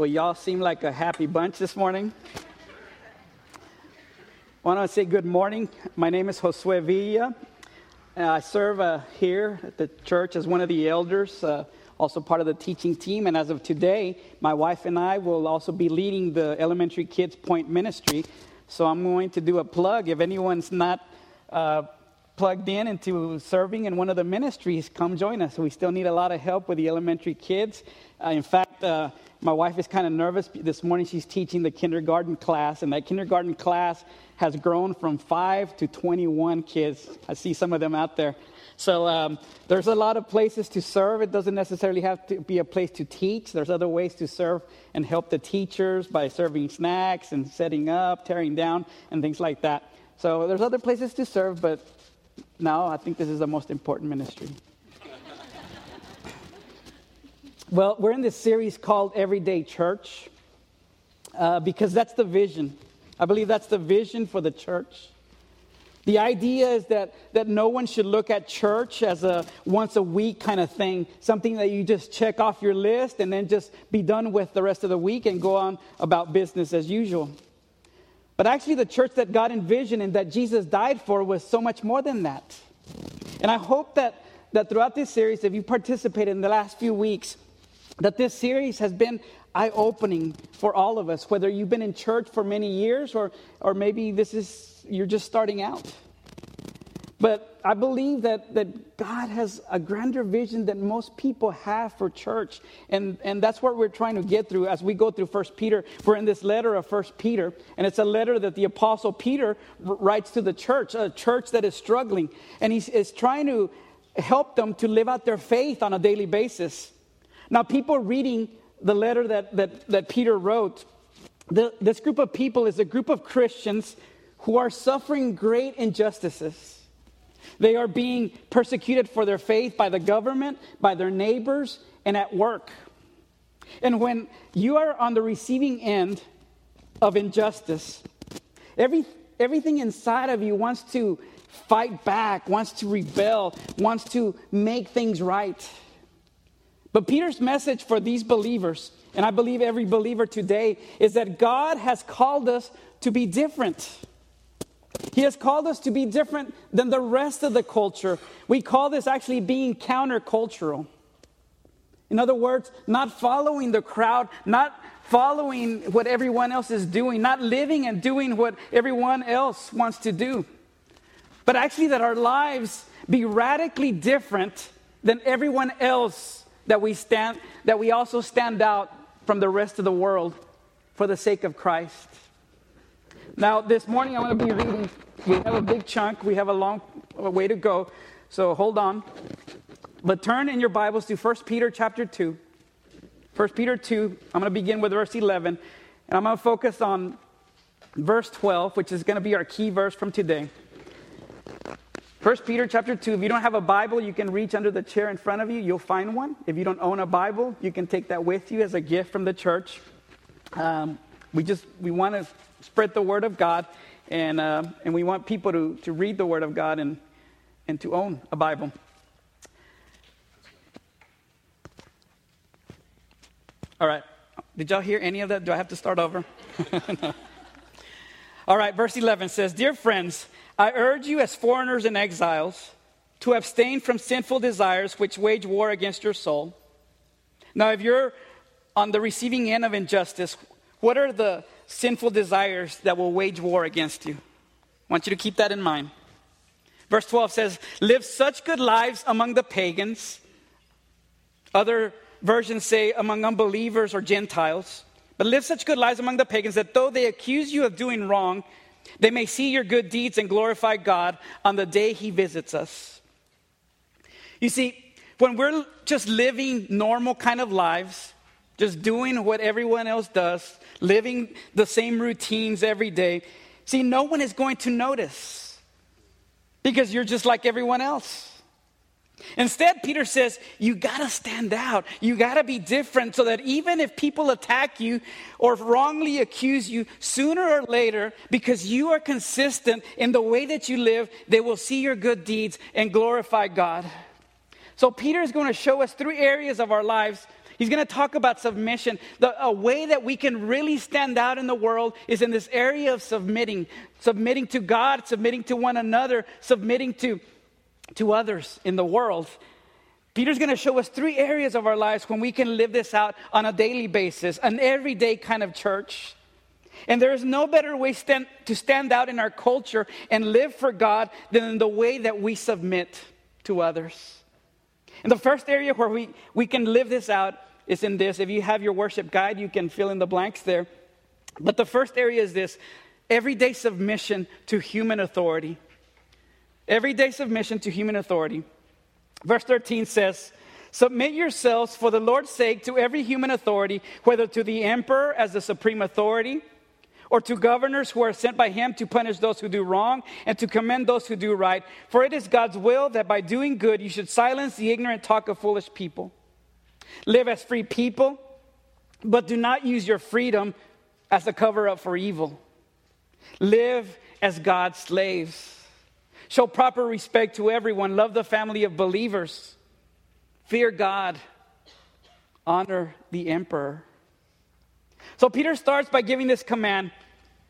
Well, y'all seem like a happy bunch this morning. I want to say good morning. My name is Josue Villa. Uh, I serve uh, here at the church as one of the elders, uh, also part of the teaching team. And as of today, my wife and I will also be leading the Elementary Kids Point Ministry. So I'm going to do a plug. If anyone's not uh, plugged in into serving in one of the ministries, come join us. We still need a lot of help with the elementary kids. Uh, in fact, uh, my wife is kind of nervous. This morning she's teaching the kindergarten class, and that kindergarten class has grown from five to 21 kids. I see some of them out there. So um, there's a lot of places to serve. It doesn't necessarily have to be a place to teach. There's other ways to serve and help the teachers by serving snacks and setting up, tearing down, and things like that. So there's other places to serve, but now I think this is the most important ministry. well, we're in this series called Everyday Church uh, because that's the vision. I believe that's the vision for the church. The idea is that, that no one should look at church as a once a week kind of thing, something that you just check off your list and then just be done with the rest of the week and go on about business as usual. But actually, the church that God envisioned and that Jesus died for was so much more than that. And I hope that, that throughout this series, if you participated in the last few weeks, that this series has been eye opening for all of us, whether you've been in church for many years or, or maybe this is, you're just starting out. But I believe that, that God has a grander vision than most people have for church. And, and that's what we're trying to get through as we go through First Peter. We're in this letter of First Peter, and it's a letter that the Apostle Peter writes to the church, a church that is struggling. And he is trying to help them to live out their faith on a daily basis. Now, people reading the letter that, that, that Peter wrote, the, this group of people is a group of Christians who are suffering great injustices. They are being persecuted for their faith by the government, by their neighbors, and at work. And when you are on the receiving end of injustice, every, everything inside of you wants to fight back, wants to rebel, wants to make things right. But Peter's message for these believers, and I believe every believer today, is that God has called us to be different. He has called us to be different than the rest of the culture. We call this actually being countercultural. In other words, not following the crowd, not following what everyone else is doing, not living and doing what everyone else wants to do, but actually that our lives be radically different than everyone else that we stand that we also stand out from the rest of the world for the sake of Christ. Now, this morning I'm going to be reading. We have a big chunk, we have a long way to go, so hold on. But turn in your Bibles to 1 Peter chapter 2. 1 Peter 2, I'm going to begin with verse 11, and I'm going to focus on verse 12, which is going to be our key verse from today. 1 Peter chapter 2, if you don't have a Bible, you can reach under the chair in front of you. You'll find one. If you don't own a Bible, you can take that with you as a gift from the church. Um, we just, we want to spread the word of God, and, uh, and we want people to, to read the word of God and, and to own a Bible. All right. Did y'all hear any of that? Do I have to start over? no. All right, verse 11 says Dear friends, I urge you as foreigners and exiles to abstain from sinful desires which wage war against your soul. Now, if you're on the receiving end of injustice, what are the sinful desires that will wage war against you. I want you to keep that in mind. Verse 12 says, Live such good lives among the pagans. Other versions say among unbelievers or Gentiles. But live such good lives among the pagans that though they accuse you of doing wrong, they may see your good deeds and glorify God on the day He visits us. You see, when we're just living normal kind of lives, just doing what everyone else does, living the same routines every day, see, no one is going to notice because you're just like everyone else. Instead, Peter says, you gotta stand out. You gotta be different so that even if people attack you or wrongly accuse you, sooner or later, because you are consistent in the way that you live, they will see your good deeds and glorify God. So, Peter is going to show us three areas of our lives He's going to talk about submission. The, a way that we can really stand out in the world is in this area of submitting, submitting to God, submitting to one another, submitting to, to others in the world. Peter's going to show us three areas of our lives when we can live this out on a daily basis, an everyday kind of church. And there is no better way stand, to stand out in our culture and live for God than in the way that we submit to others. And the first area where we, we can live this out is in this. If you have your worship guide, you can fill in the blanks there. But the first area is this everyday submission to human authority. Everyday submission to human authority. Verse 13 says, Submit yourselves for the Lord's sake to every human authority, whether to the emperor as the supreme authority or to governors who are sent by him to punish those who do wrong and to commend those who do right. For it is God's will that by doing good you should silence the ignorant talk of foolish people. Live as free people, but do not use your freedom as a cover up for evil. Live as God's slaves. Show proper respect to everyone. Love the family of believers. Fear God. Honor the emperor. So Peter starts by giving this command,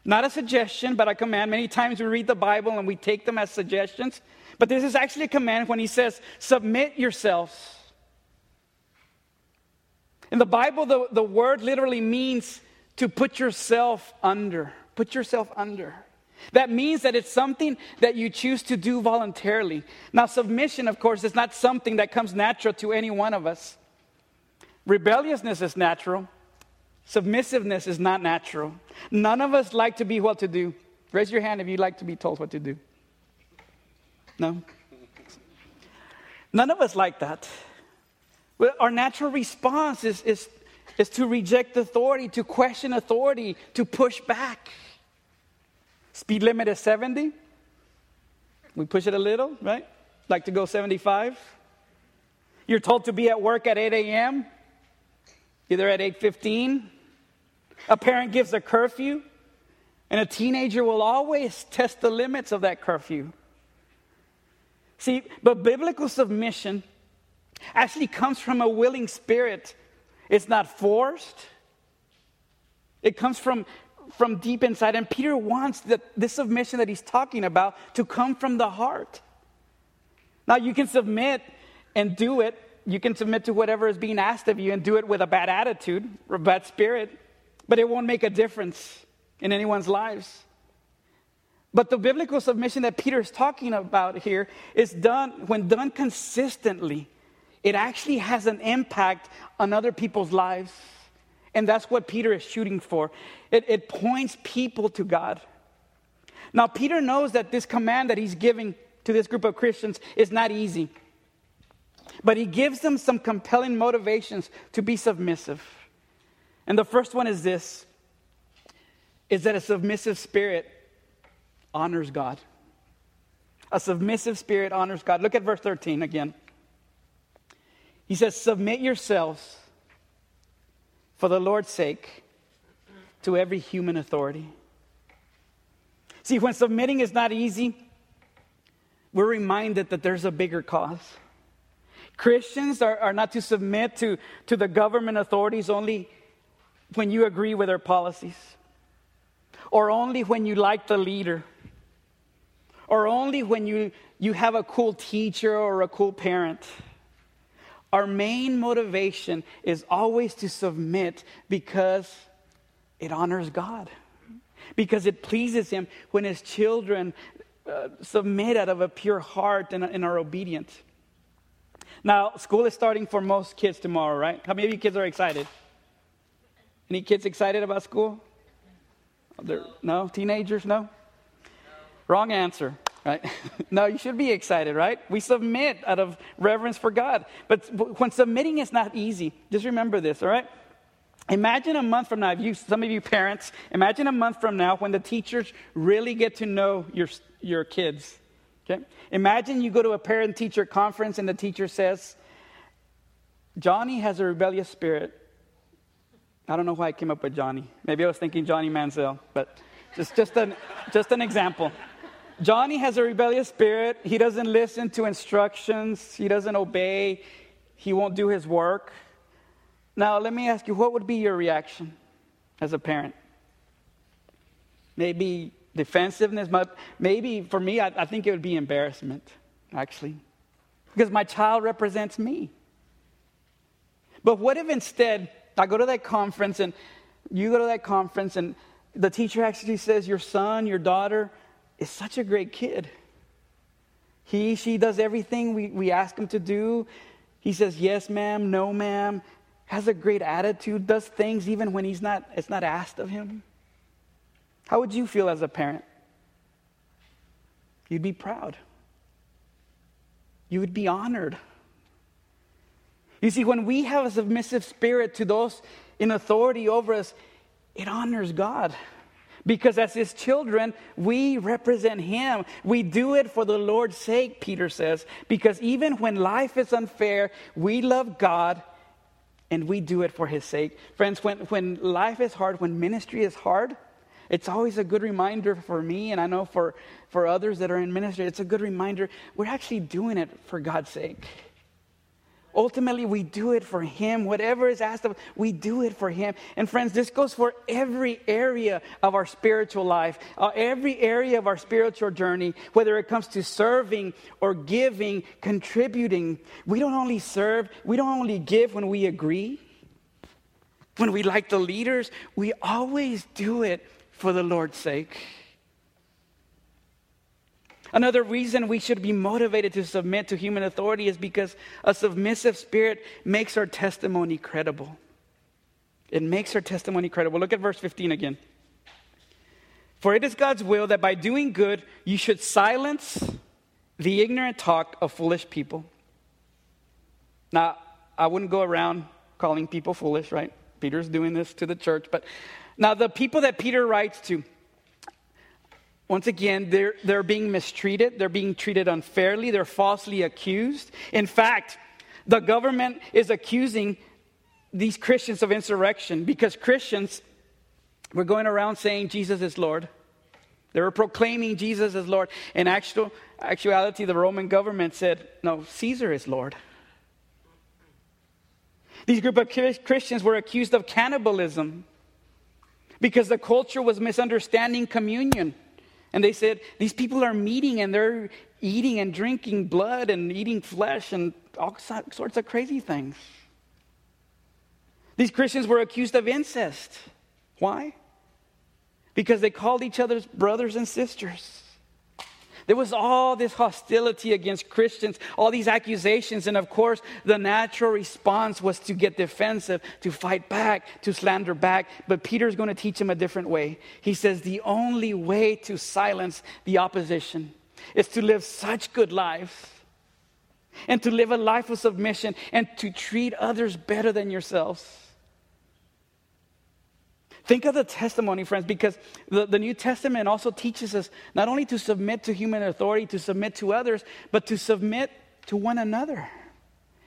not a suggestion, but a command. Many times we read the Bible and we take them as suggestions, but this is actually a command when he says, Submit yourselves. In the Bible, the, the word literally means to put yourself under. Put yourself under. That means that it's something that you choose to do voluntarily. Now, submission, of course, is not something that comes natural to any one of us. Rebelliousness is natural, Submissiveness is not natural. None of us like to be what to do. Raise your hand if you like to be told what to do. No? None of us like that. Our natural response is, is, is to reject authority, to question authority, to push back. Speed limit is 70. We push it a little, right? Like to go 75. You're told to be at work at 8 a.m., either at 8.15 a parent gives a curfew, and a teenager will always test the limits of that curfew. See, but biblical submission actually comes from a willing spirit. It's not forced. It comes from, from deep inside. And Peter wants that this submission that he's talking about to come from the heart. Now, you can submit and do it. You can submit to whatever is being asked of you and do it with a bad attitude or a bad spirit but it won't make a difference in anyone's lives. But the biblical submission that Peter is talking about here is done, when done consistently, it actually has an impact on other people's lives. And that's what Peter is shooting for. It, it points people to God. Now, Peter knows that this command that he's giving to this group of Christians is not easy. But he gives them some compelling motivations to be submissive. And the first one is this is that a submissive spirit honors God. A submissive spirit honors God. Look at verse 13 again. He says, Submit yourselves for the Lord's sake to every human authority. See, when submitting is not easy, we're reminded that there's a bigger cause. Christians are, are not to submit to, to the government authorities only when you agree with their policies, or only when you like the leader, or only when you, you have a cool teacher or a cool parent. Our main motivation is always to submit because it honors God, because it pleases Him when His children uh, submit out of a pure heart and, and are obedient. Now, school is starting for most kids tomorrow, right? How many of you kids are excited? Any kids excited about school? No. no? Teenagers? No? no? Wrong answer, right? no, you should be excited, right? We submit out of reverence for God. But when submitting is not easy, just remember this, all right? Imagine a month from now, if you, some of you parents, imagine a month from now when the teachers really get to know your, your kids. Okay? Imagine you go to a parent teacher conference and the teacher says, Johnny has a rebellious spirit. I don't know why I came up with Johnny. Maybe I was thinking Johnny Manziel, but just, just, an, just an example. Johnny has a rebellious spirit. He doesn't listen to instructions, he doesn't obey, he won't do his work. Now, let me ask you what would be your reaction as a parent? Maybe defensiveness, but maybe for me, I, I think it would be embarrassment, actually, because my child represents me. But what if instead I go to that conference and you go to that conference and the teacher actually says, Your son, your daughter is such a great kid. He, she does everything we, we ask him to do. He says, Yes, ma'am, no, ma'am, has a great attitude, does things even when he's not, it's not asked of him. How would you feel as a parent? You'd be proud. You would be honored. You see, when we have a submissive spirit to those in authority over us, it honors God. Because as his children, we represent him. We do it for the Lord's sake, Peter says. Because even when life is unfair, we love God and we do it for his sake. Friends, when, when life is hard, when ministry is hard, it's always a good reminder for me, and I know for, for others that are in ministry, it's a good reminder we're actually doing it for God's sake. Ultimately, we do it for Him. Whatever is asked of us, we do it for Him. And friends, this goes for every area of our spiritual life, uh, every area of our spiritual journey, whether it comes to serving or giving, contributing. We don't only serve, we don't only give when we agree, when we like the leaders, we always do it for the Lord's sake. Another reason we should be motivated to submit to human authority is because a submissive spirit makes our testimony credible. It makes our testimony credible. Look at verse 15 again. For it is God's will that by doing good you should silence the ignorant talk of foolish people. Now, I wouldn't go around calling people foolish, right? Peter's doing this to the church. But now, the people that Peter writes to, once again, they're, they're being mistreated. They're being treated unfairly. They're falsely accused. In fact, the government is accusing these Christians of insurrection because Christians were going around saying Jesus is Lord. They were proclaiming Jesus as Lord. In actual, actuality, the Roman government said, no, Caesar is Lord. These group of Christians were accused of cannibalism because the culture was misunderstanding communion. And they said, These people are meeting and they're eating and drinking blood and eating flesh and all sorts of crazy things. These Christians were accused of incest. Why? Because they called each other's brothers and sisters. There was all this hostility against Christians, all these accusations, and of course, the natural response was to get defensive, to fight back, to slander back. But Peter's going to teach him a different way. He says the only way to silence the opposition is to live such good lives and to live a life of submission and to treat others better than yourselves. Think of the testimony, friends, because the, the, New Testament also teaches us not only to submit to human authority, to submit to others, but to submit to one another.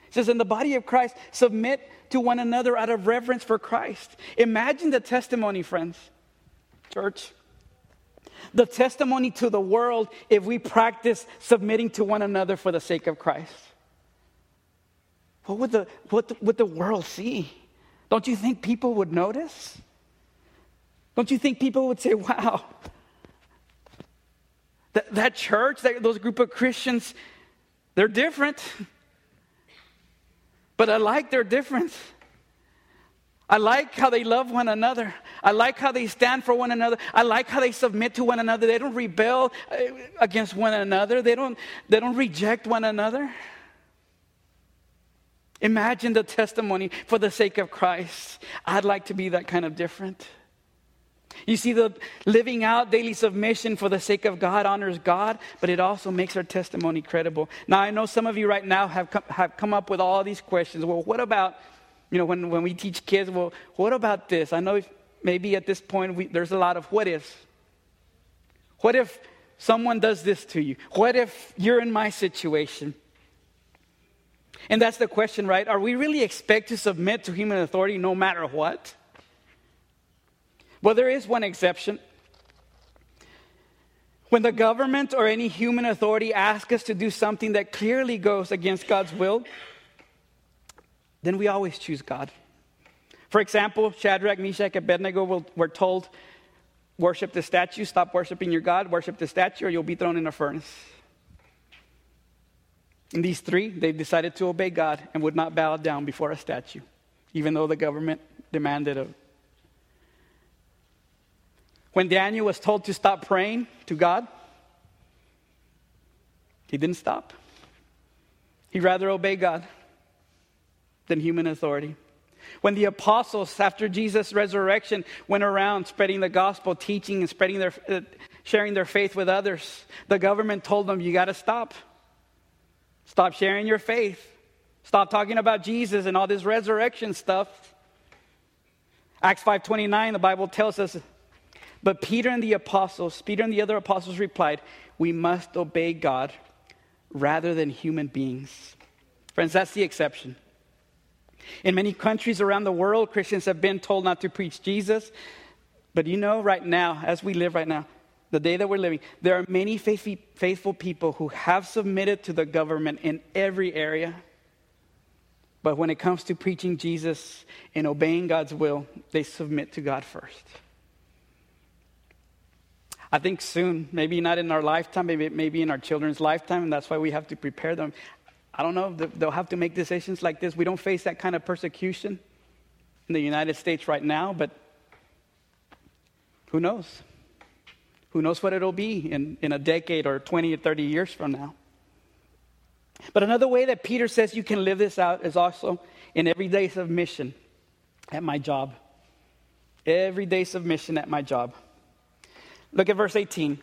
It says, in the body of Christ, submit to one another out of reverence for Christ. Imagine the testimony, friends, church. The testimony to the world if we practice submitting to one another for the sake of Christ. What would the, what the, would the world see? Don't you think people would notice? Don't you think people would say, wow, that, that church, that, those group of Christians, they're different. But I like their difference. I like how they love one another. I like how they stand for one another. I like how they submit to one another. They don't rebel uh, against one another. They don't, they don't reject one another. Imagine the testimony for the sake of Christ. I'd like to be that kind of different. You see, the living out daily submission for the sake of God honors God, but it also makes our testimony credible. Now, I know some of you right now have come, have come up with all these questions. Well, what about, you know, when, when we teach kids, well, what about this? I know if, maybe at this point we, there's a lot of what ifs. What if someone does this to you? What if you're in my situation? And that's the question, right? Are we really expect to submit to human authority no matter what? Well, there is one exception. When the government or any human authority asks us to do something that clearly goes against God's will, then we always choose God. For example, Shadrach, Meshach, and Abednego were told, worship the statue, stop worshiping your God, worship the statue, or you'll be thrown in a furnace. And these three, they decided to obey God and would not bow down before a statue, even though the government demanded it. When Daniel was told to stop praying to God, he didn't stop. He'd rather obey God than human authority. When the apostles, after Jesus' resurrection, went around spreading the gospel, teaching and spreading their, uh, sharing their faith with others, the government told them, You got to stop. Stop sharing your faith. Stop talking about Jesus and all this resurrection stuff. Acts 5:29 the Bible tells us but Peter and the apostles, Peter and the other apostles replied, "We must obey God rather than human beings." Friends, that's the exception. In many countries around the world, Christians have been told not to preach Jesus. But you know, right now, as we live right now, the day that we're living, there are many faithful people who have submitted to the government in every area. But when it comes to preaching Jesus and obeying God's will, they submit to God first. I think soon, maybe not in our lifetime, maybe, maybe in our children's lifetime, and that's why we have to prepare them. I don't know, they'll have to make decisions like this. We don't face that kind of persecution in the United States right now, but who knows? Who knows what it'll be in, in a decade or 20 or 30 years from now? But another way that Peter says you can live this out is also in everyday submission at my job. Everyday submission at my job. Look at verse 18.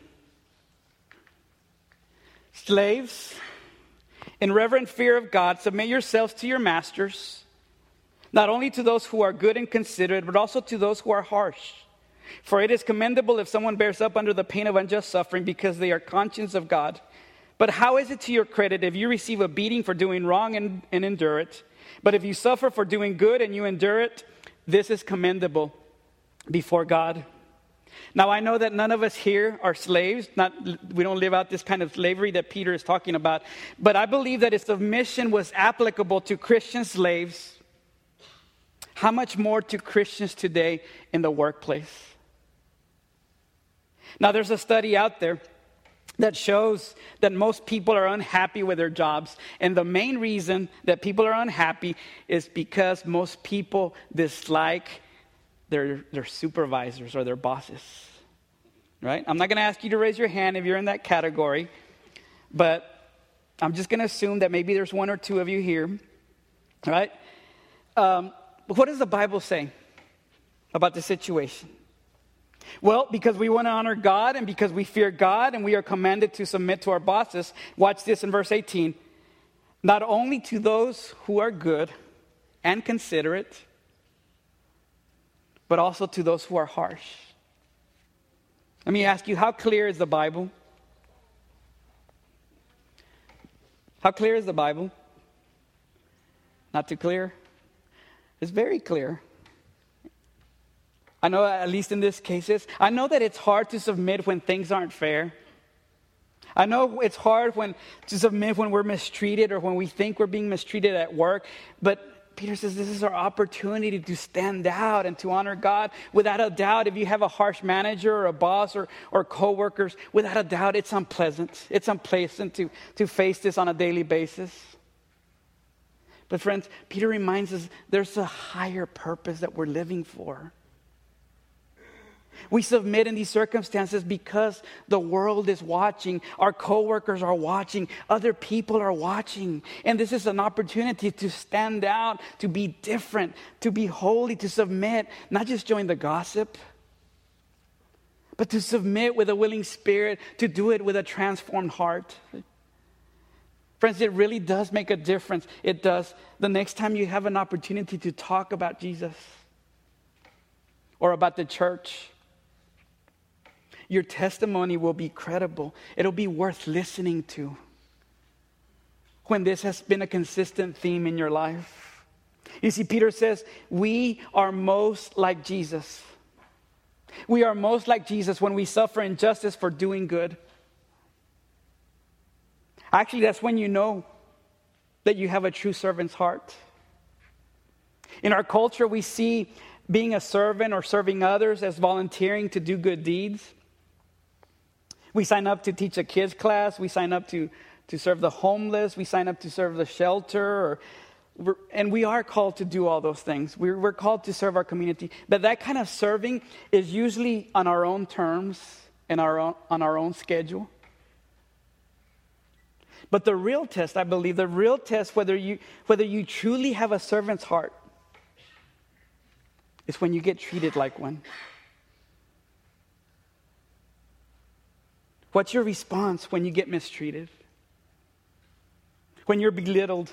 Slaves, in reverent fear of God, submit yourselves to your masters, not only to those who are good and considerate, but also to those who are harsh. For it is commendable if someone bears up under the pain of unjust suffering because they are conscious of God. But how is it to your credit if you receive a beating for doing wrong and, and endure it? But if you suffer for doing good and you endure it, this is commendable before God. Now, I know that none of us here are slaves. Not, we don't live out this kind of slavery that Peter is talking about. But I believe that if submission was applicable to Christian slaves, how much more to Christians today in the workplace? Now, there's a study out there that shows that most people are unhappy with their jobs. And the main reason that people are unhappy is because most people dislike their, their supervisors or their bosses. Right? I'm not going to ask you to raise your hand if you're in that category, but I'm just going to assume that maybe there's one or two of you here. Right? Um, what does the Bible say about the situation? Well, because we want to honor God and because we fear God and we are commanded to submit to our bosses, watch this in verse 18. Not only to those who are good and considerate, but also to those who are harsh. Let me ask you how clear is the Bible? How clear is the Bible? Not too clear? It's very clear. I know, at least in this cases, I know that it's hard to submit when things aren't fair. I know it's hard when to submit when we're mistreated or when we think we're being mistreated at work, but Peter says this is our opportunity to stand out and to honor God. Without a doubt, if you have a harsh manager or a boss or, or coworkers, without a doubt, it's unpleasant. It's unpleasant to, to face this on a daily basis. But friends, Peter reminds us there's a higher purpose that we're living for. We submit in these circumstances because the world is watching, our coworkers are watching, other people are watching. And this is an opportunity to stand out, to be different, to be holy, to submit, not just join the gossip, but to submit with a willing spirit, to do it with a transformed heart. Friends, it really does make a difference. It does. The next time you have an opportunity to talk about Jesus or about the church your testimony will be credible. It'll be worth listening to when this has been a consistent theme in your life. You see, Peter says, We are most like Jesus. We are most like Jesus when we suffer injustice for doing good. Actually, that's when you know that you have a true servant's heart. In our culture, we see being a servant or serving others as volunteering to do good deeds. We sign up to teach a kids class, we sign up to, to serve the homeless, we sign up to serve the shelter, or, and we are called to do all those things. We're, we're called to serve our community. But that kind of serving is usually on our own terms and our own, on our own schedule. But the real test, I believe, the real test, whether you, whether you truly have a servant's heart, is when you get treated like one. What's your response when you get mistreated? When you're belittled?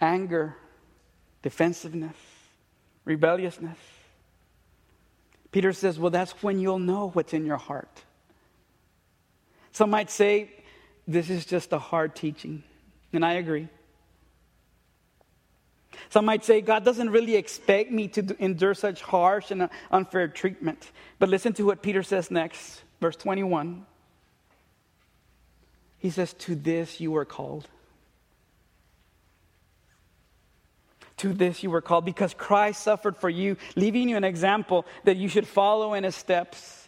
Anger, defensiveness, rebelliousness. Peter says, Well, that's when you'll know what's in your heart. Some might say, This is just a hard teaching. And I agree. Some might say God doesn't really expect me to endure such harsh and uh, unfair treatment. But listen to what Peter says next, verse 21. He says, To this you were called. To this you were called because Christ suffered for you, leaving you an example that you should follow in his steps.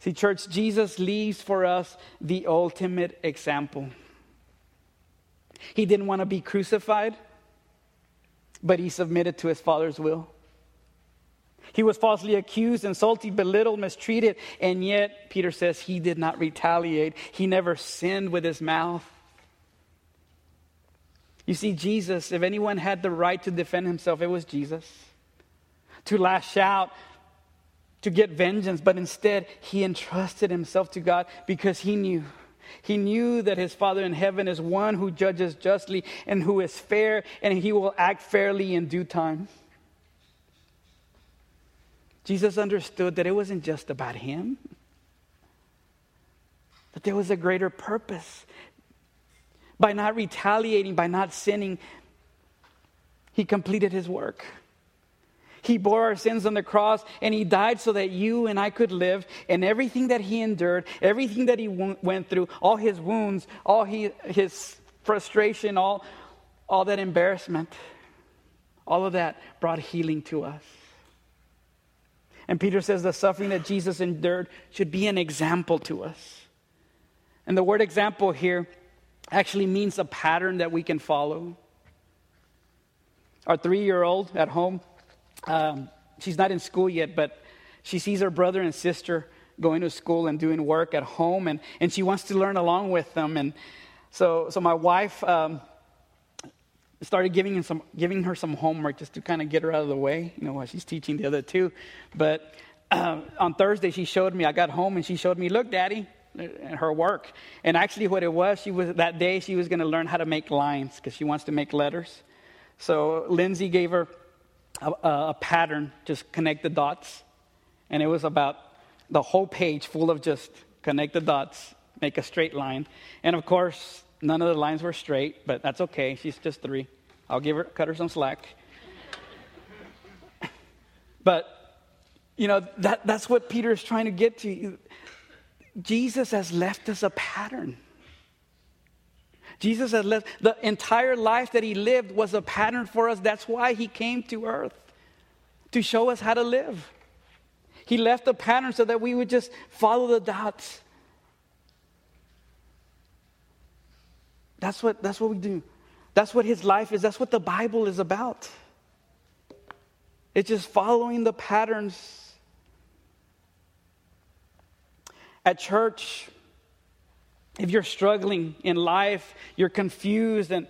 See, church, Jesus leaves for us the ultimate example. He didn't want to be crucified, but he submitted to his Father's will. He was falsely accused, insulted, belittled, mistreated, and yet, Peter says, he did not retaliate. He never sinned with his mouth. You see, Jesus, if anyone had the right to defend himself, it was Jesus. To lash out, to get vengeance, but instead he entrusted himself to God because he knew. He knew that his Father in heaven is one who judges justly and who is fair, and he will act fairly in due time. Jesus understood that it wasn't just about him, that there was a greater purpose. By not retaliating, by not sinning, he completed his work. He bore our sins on the cross and he died so that you and I could live. And everything that he endured, everything that he went through, all his wounds, all he, his frustration, all, all that embarrassment, all of that brought healing to us. And Peter says the suffering that Jesus endured should be an example to us. And the word example here actually means a pattern that we can follow. Our three year old at home um, she's not in school yet, but she sees her brother and sister going to school and doing work at home, and, and she wants to learn along with them. And so, so my wife um, started giving, some, giving her some homework just to kind of get her out of the way, you know, while she's teaching the other two. But uh, on Thursday, she showed me, I got home and she showed me, look, Daddy, her work. And actually, what it was, she was that day she was going to learn how to make lines because she wants to make letters. So Lindsay gave her a, a pattern, just connect the dots. And it was about the whole page full of just connect the dots, make a straight line. And of course, none of the lines were straight, but that's okay. She's just three. I'll give her, cut her some slack. but, you know, that, that's what Peter is trying to get to. Jesus has left us a pattern. Jesus has the entire life that he lived was a pattern for us. That's why he came to earth to show us how to live. He left a pattern so that we would just follow the dots. That's what, that's what we do. That's what his life is. That's what the Bible is about. It's just following the patterns. At church, if you're struggling in life, you're confused and,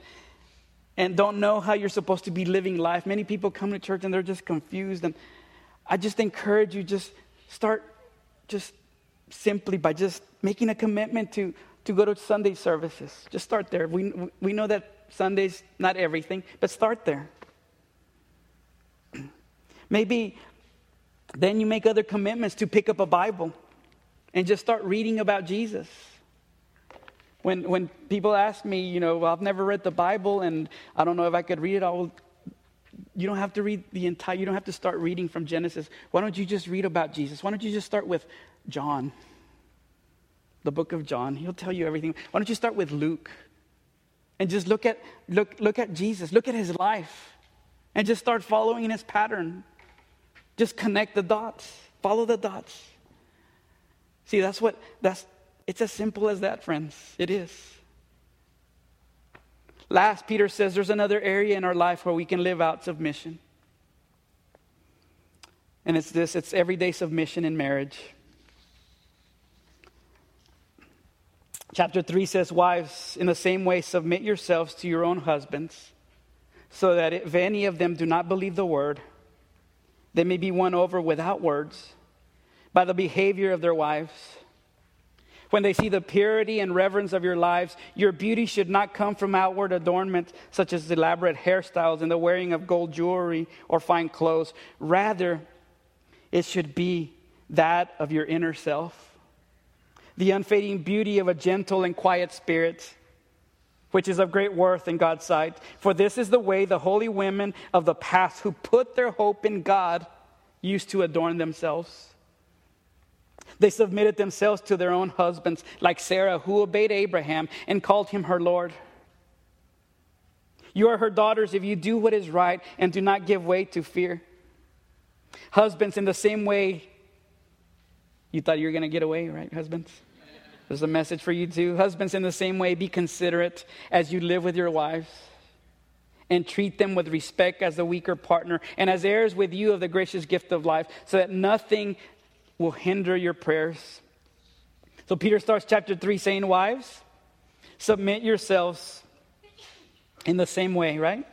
and don't know how you're supposed to be living life. Many people come to church and they're just confused. And I just encourage you, just start just simply by just making a commitment to, to go to Sunday services. Just start there. We, we know that Sunday's not everything, but start there. Maybe then you make other commitments to pick up a Bible and just start reading about Jesus. When, when people ask me, you know, well, I've never read the Bible and I don't know if I could read it, I will, you don't have to read the entire, you don't have to start reading from Genesis. Why don't you just read about Jesus? Why don't you just start with John, the book of John? He'll tell you everything. Why don't you start with Luke? And just look at, look, look at Jesus, look at his life, and just start following his pattern. Just connect the dots, follow the dots. See, that's what, that's, it's as simple as that, friends. It is. Last, Peter says there's another area in our life where we can live out submission. And it's this it's everyday submission in marriage. Chapter 3 says, Wives, in the same way, submit yourselves to your own husbands, so that if any of them do not believe the word, they may be won over without words by the behavior of their wives. When they see the purity and reverence of your lives, your beauty should not come from outward adornment, such as elaborate hairstyles and the wearing of gold jewelry or fine clothes. Rather, it should be that of your inner self the unfading beauty of a gentle and quiet spirit, which is of great worth in God's sight. For this is the way the holy women of the past who put their hope in God used to adorn themselves. They submitted themselves to their own husbands, like Sarah, who obeyed Abraham and called him her Lord. You are her daughters if you do what is right and do not give way to fear. Husbands, in the same way, you thought you were going to get away, right, husbands? There's a message for you too. Husbands, in the same way, be considerate as you live with your wives and treat them with respect as the weaker partner and as heirs with you of the gracious gift of life, so that nothing will hinder your prayers. So Peter starts chapter 3 saying, Wives, submit yourselves in the same way, right?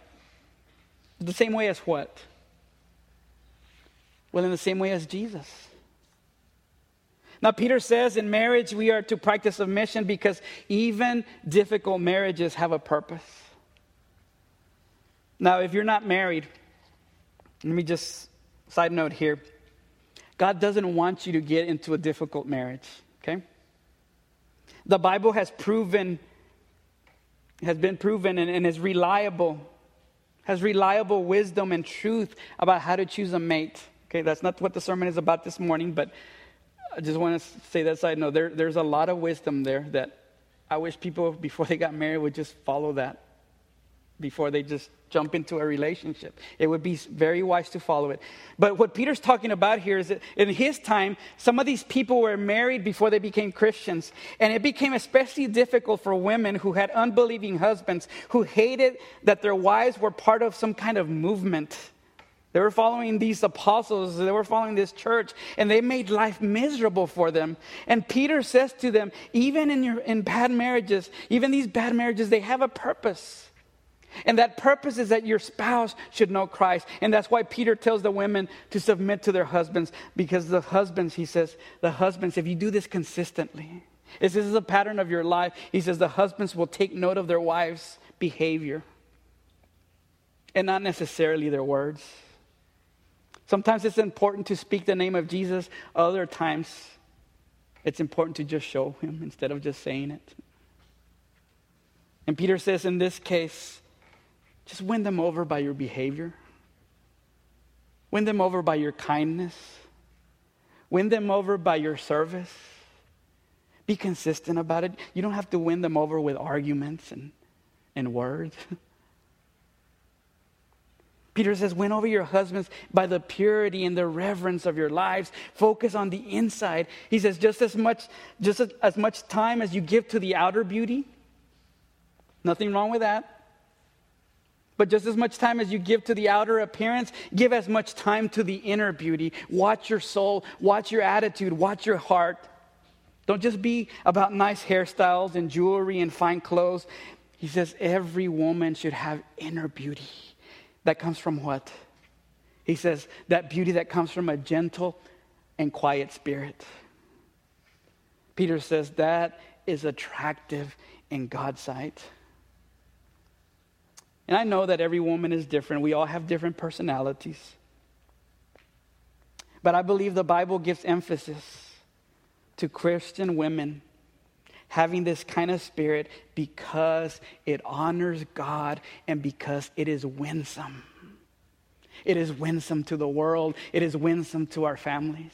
The same way as what? Well, in the same way as Jesus. Now, Peter says in marriage we are to practice submission because even difficult marriages have a purpose. Now, if you're not married, let me just side note here God doesn't want you to get into a difficult marriage, okay? The Bible has proven, has been proven and, and is reliable, has reliable wisdom and truth about how to choose a mate. Okay, that's not what the sermon is about this morning, but I just want to say that side note. There, there's a lot of wisdom there that I wish people, before they got married, would just follow that before they just jump into a relationship. It would be very wise to follow it. But what Peter's talking about here is that in his time, some of these people were married before they became Christians. And it became especially difficult for women who had unbelieving husbands who hated that their wives were part of some kind of movement they were following these apostles, they were following this church, and they made life miserable for them. And Peter says to them, even in, your, in bad marriages, even these bad marriages, they have a purpose. And that purpose is that your spouse should know Christ. And that's why Peter tells the women to submit to their husbands, because the husbands, he says, the husbands, if you do this consistently, if this is a pattern of your life, he says the husbands will take note of their wives' behavior and not necessarily their words. Sometimes it's important to speak the name of Jesus, other times it's important to just show him instead of just saying it. And Peter says, in this case, just win them over by your behavior, win them over by your kindness, win them over by your service. Be consistent about it. You don't have to win them over with arguments and, and words. Peter says, win over your husbands by the purity and the reverence of your lives. Focus on the inside. He says, just as much, just as, as much time as you give to the outer beauty, nothing wrong with that. But just as much time as you give to the outer appearance, give as much time to the inner beauty. Watch your soul, watch your attitude, watch your heart. Don't just be about nice hairstyles and jewelry and fine clothes. He says every woman should have inner beauty that comes from what? He says, that beauty that comes from a gentle and quiet spirit. Peter says that is attractive in God's sight. And I know that every woman is different. We all have different personalities. But I believe the Bible gives emphasis to Christian women having this kind of spirit because it honors God and because it is winsome. It is winsome to the world, it is winsome to our families.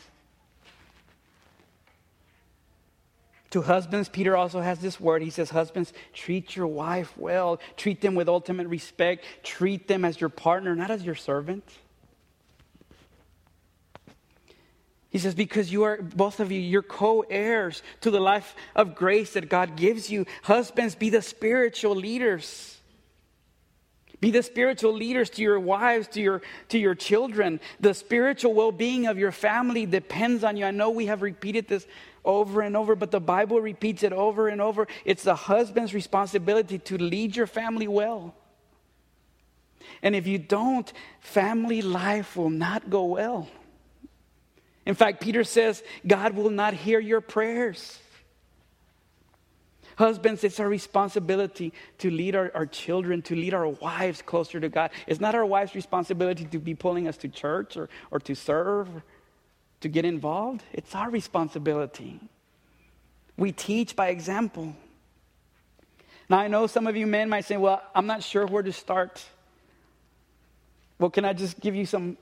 To husbands, Peter also has this word. He says, Husbands, treat your wife well. Treat them with ultimate respect. Treat them as your partner, not as your servant. He says, Because you are, both of you, you're co heirs to the life of grace that God gives you. Husbands, be the spiritual leaders. Be the spiritual leaders to your wives, to your, to your children. The spiritual well being of your family depends on you. I know we have repeated this over and over, but the Bible repeats it over and over. It's the husband's responsibility to lead your family well. And if you don't, family life will not go well. In fact, Peter says, God will not hear your prayers. Husbands, it's our responsibility to lead our, our, children, to lead our wives closer to God. It's not our wife's responsibility to be pulling us to church or, or to serve to get involved, it's our responsibility. We teach by example. Now, I know some of you men might say, well, I'm not sure where to start. Well, can I just give you some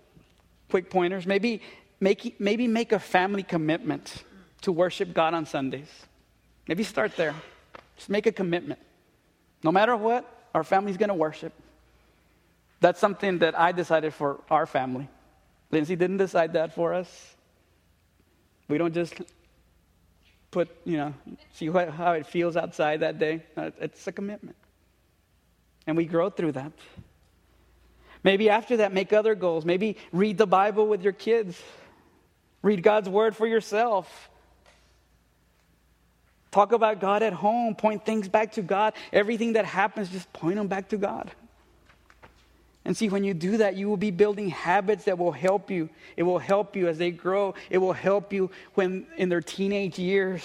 quick pointers? Maybe make, maybe make a family commitment to worship God on Sundays. Maybe start there. Just make a commitment. No matter what, our family's going to worship. That's something that I decided for our family. Lindsay didn't decide that for us. We don't just put, you know, see what, how it feels outside that day. It's a commitment. And we grow through that. Maybe after that, make other goals. Maybe read the Bible with your kids, read God's word for yourself. Talk about God at home, point things back to God. Everything that happens, just point them back to God. And see, when you do that, you will be building habits that will help you. It will help you as they grow. It will help you when in their teenage years,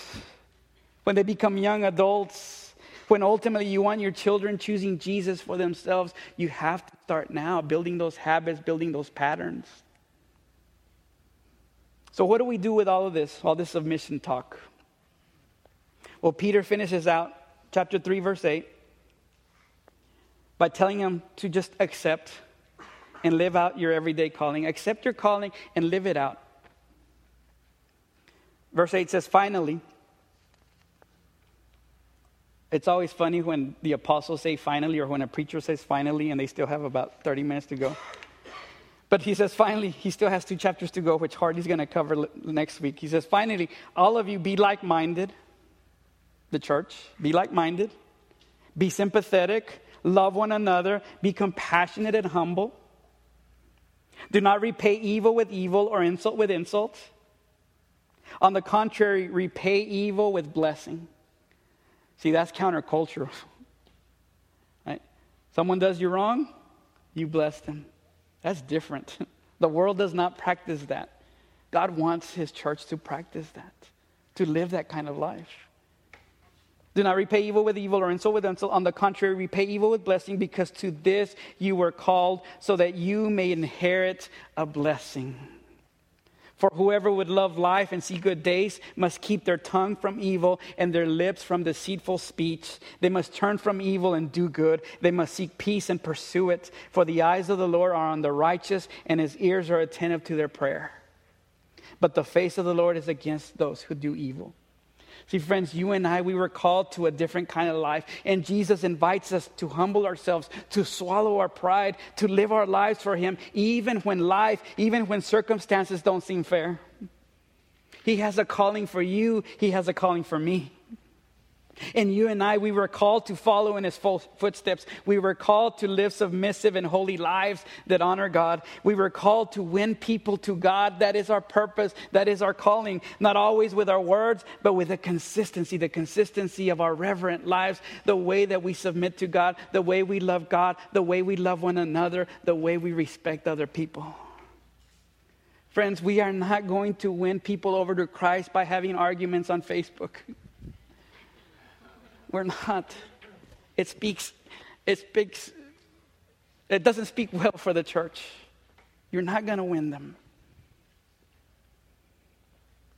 when they become young adults, when ultimately you want your children choosing Jesus for themselves. You have to start now building those habits, building those patterns. So, what do we do with all of this, all this submission talk? Well, Peter finishes out chapter 3, verse 8 by telling them to just accept and live out your everyday calling. Accept your calling and live it out. Verse 8 says, finally, it's always funny when the apostles say finally or when a preacher says finally and they still have about 30 minutes to go. But he says, finally, he still has two chapters to go, which Hardy's going to cover next week. He says, finally, all of you be like minded, the church, be like minded, be sympathetic, love one another, be compassionate and humble. Do not repay evil with evil or insult with insult. On the contrary, repay evil with blessing. See, that's countercultural. Right? Someone does you wrong, you bless them. That's different. The world does not practice that. God wants his church to practice that, to live that kind of life. Do not repay evil with evil or insult with insult. On the contrary, repay evil with blessing, because to this you were called, so that you may inherit a blessing. For whoever would love life and see good days must keep their tongue from evil and their lips from deceitful speech. They must turn from evil and do good. They must seek peace and pursue it. For the eyes of the Lord are on the righteous, and his ears are attentive to their prayer. But the face of the Lord is against those who do evil. See, friends, you and I, we were called to a different kind of life. And Jesus invites us to humble ourselves, to swallow our pride, to live our lives for Him, even when life, even when circumstances don't seem fair. He has a calling for you, He has a calling for me. And you and I, we were called to follow in his footsteps. We were called to live submissive and holy lives that honor God. We were called to win people to God. That is our purpose. That is our calling. Not always with our words, but with the consistency, the consistency of our reverent lives, the way that we submit to God, the way we love God, the way we love one another, the way we respect other people. Friends, we are not going to win people over to Christ by having arguments on Facebook. We're not. It speaks, it speaks, it doesn't speak well for the church. You're not going to win them.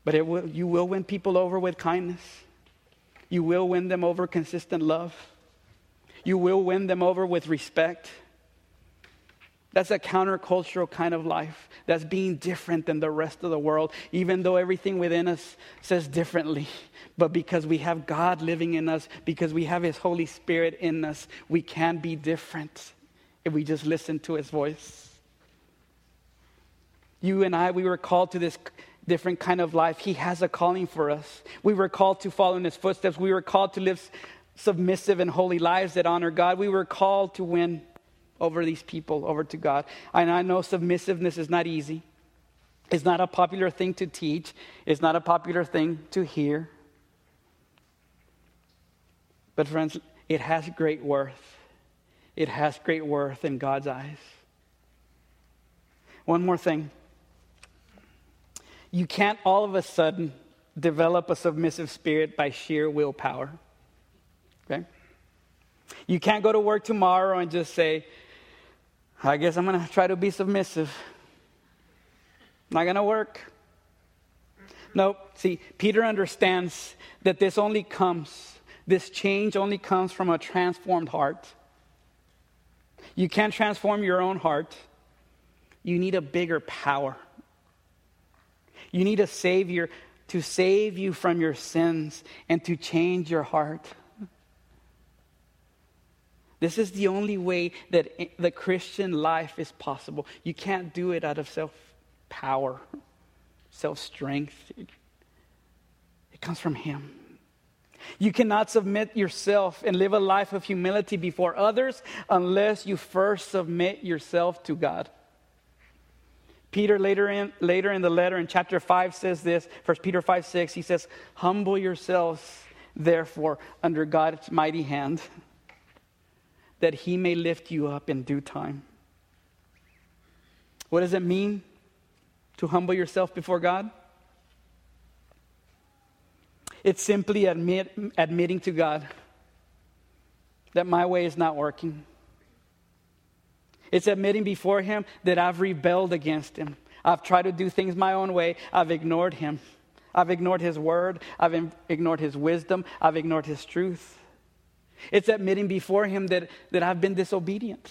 But will, you will win people over with kindness. You will win them over consistent love. You will win them over with respect. That's a countercultural kind of life. That's being different than the rest of the world, even though everything within us says differently. But because we have God living in us, because we have His Holy Spirit in us, we can be different if we just listen to His voice. You and I, we were called to this different kind of life. He has a calling for us. We were called to follow in His footsteps. We were called to live submissive and holy lives that honor God. We were called to win over these people, over to God. And I know submissiveness is not easy. It's not a popular thing to teach, it's not a popular thing to hear. But, friends, it has great worth. It has great worth in God's eyes. One more thing. You can't all of a sudden develop a submissive spirit by sheer willpower. Okay? You can't go to work tomorrow and just say, I guess I'm going to try to be submissive. Not going to work. Nope. See, Peter understands that this only comes, this change only comes from a transformed heart. You can't transform your own heart. You need a bigger power. You need a Savior to save you from your sins and to change your heart. This is the only way that the Christian life is possible. You can't do it out of self power, self strength. It comes from Him. You cannot submit yourself and live a life of humility before others unless you first submit yourself to God. Peter later in, later in the letter in chapter 5 says this, 1 Peter 5 6, he says, Humble yourselves, therefore, under God's mighty hand that he may lift you up in due time. What does it mean to humble yourself before God? It's simply admit, admitting to God that my way is not working. It's admitting before Him that I've rebelled against Him. I've tried to do things my own way. I've ignored Him. I've ignored His word. I've ignored His wisdom. I've ignored His truth. It's admitting before Him that, that I've been disobedient.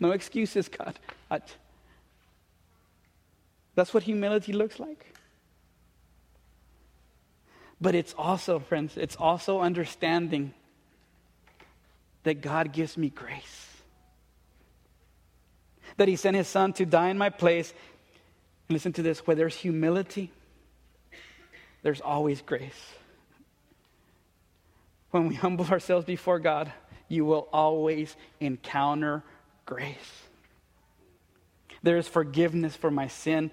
No excuses, God. I, that's what humility looks like. But it's also, friends, it's also understanding that God gives me grace. That He sent His Son to die in my place. Listen to this where there's humility, there's always grace when we humble ourselves before God, you will always encounter grace. There is forgiveness for my sin,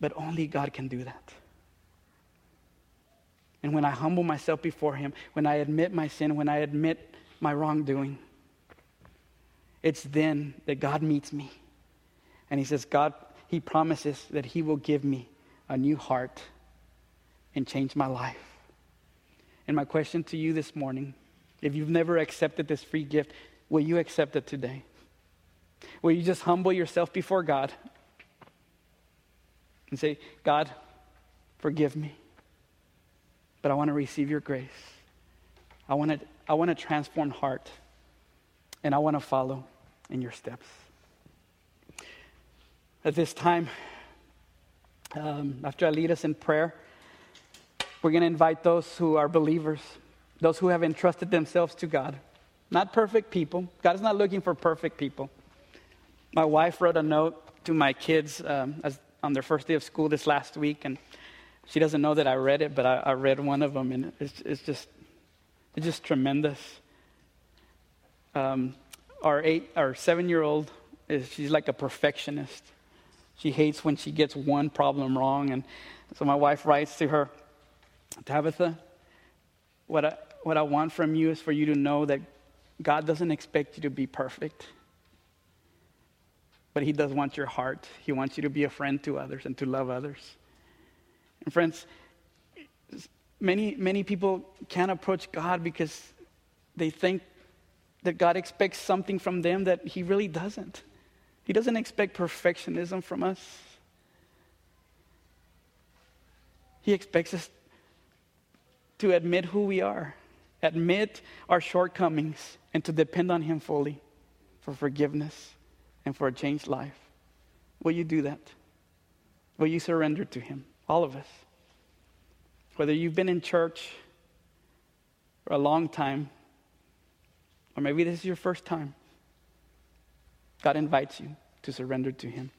but only God can do that. And when I humble myself before Him, when I admit my sin, when I admit my wrongdoing, it's then that God meets me. And He says, God, He promises that He will give me a new heart and change my life. And my question to you this morning if you've never accepted this free gift, will you accept it today? Will you just humble yourself before God and say, God, forgive me, but I want to receive your grace. I want, to, I want a transformed heart, and I want to follow in your steps. At this time, um, after I lead us in prayer, we're going to invite those who are believers, those who have entrusted themselves to God. Not perfect people. God is not looking for perfect people. My wife wrote a note to my kids um, as, on their first day of school this last week, and she doesn't know that I read it, but I, I read one of them, and it's, it's, just it's just tremendous. Um, our eight, our seven-year-old is she's like a perfectionist. She hates when she gets one problem wrong, and so my wife writes to her. Tabitha, what I, what I want from you is for you to know that God doesn't expect you to be perfect, but He does want your heart. He wants you to be a friend to others and to love others. And friends, many, many people can't approach God because they think that God expects something from them that He really doesn't. He doesn't expect perfectionism from us. He expects us to admit who we are, admit our shortcomings, and to depend on Him fully for forgiveness and for a changed life. Will you do that? Will you surrender to Him? All of us. Whether you've been in church for a long time, or maybe this is your first time, God invites you to surrender to Him.